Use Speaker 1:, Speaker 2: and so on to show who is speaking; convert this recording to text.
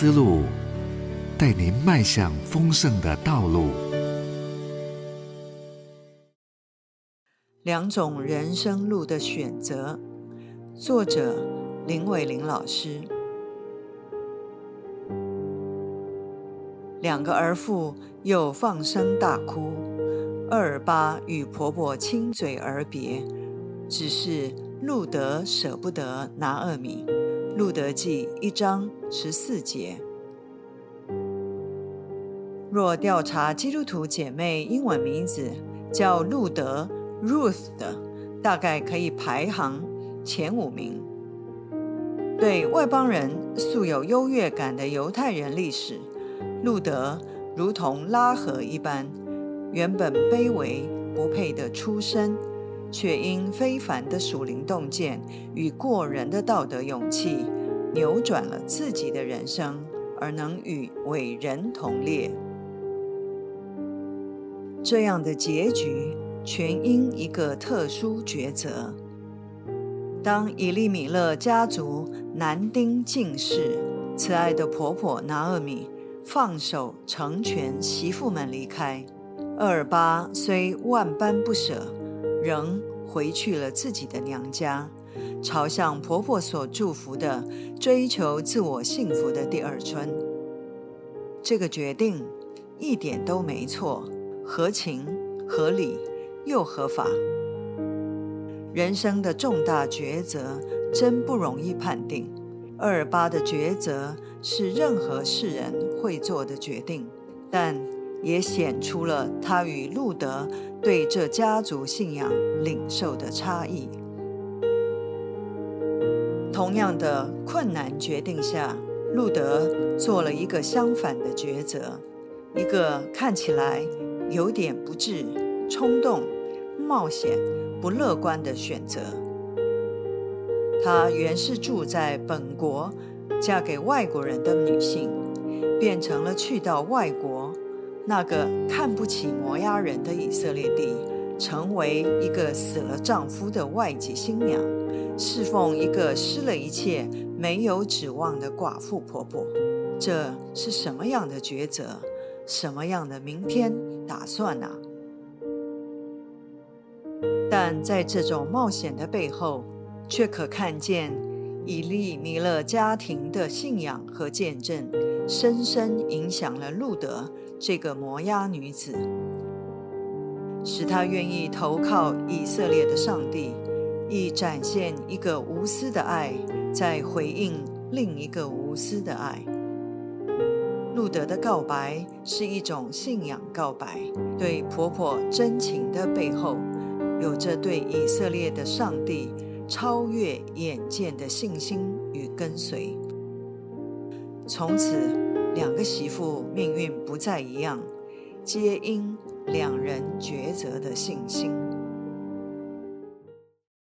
Speaker 1: 思路，带您迈向丰盛的道路。
Speaker 2: 两种人生路的选择，作者林伟玲老师。两个儿妇又放声大哭，二尔巴与婆婆亲嘴而别，只是路德舍不得拿二米。路德记一章十四节。若调查基督徒姐妹英文名字叫路德 （Ruth） 的，大概可以排行前五名。对外邦人素有优越感的犹太人历史，路德如同拉合一般，原本卑微不配的出身。却因非凡的属灵洞见与过人的道德勇气，扭转了自己的人生，而能与伟人同列。这样的结局，全因一个特殊抉择：当以利米勒家族男丁尽世，慈爱的婆婆拿厄米放手成全媳妇们离开，厄尔巴虽万般不舍。仍回去了自己的娘家，朝向婆婆所祝福的、追求自我幸福的第二春。这个决定一点都没错，合情、合理又合法。人生的重大抉择真不容易判定。二尔巴的抉择是任何世人会做的决定，但。也显出了他与路德对这家族信仰领受的差异。同样的困难决定下，路德做了一个相反的抉择，一个看起来有点不智、冲动、冒险、不乐观的选择。她原是住在本国，嫁给外国人的女性，变成了去到外国。那个看不起摩押人的以色列地，成为一个死了丈夫的外籍新娘，侍奉一个失了一切、没有指望的寡妇婆婆，这是什么样的抉择？什么样的明天打算呢？但在这种冒险的背后，却可看见以利米勒家庭的信仰和见证，深深影响了路德。这个摩押女子，使她愿意投靠以色列的上帝，以展现一个无私的爱，在回应另一个无私的爱。路德的告白是一种信仰告白，对婆婆真情的背后，有着对以色列的上帝超越眼见的信心与跟随。从此。两个媳妇命运不再一样，皆因两人抉择的信心。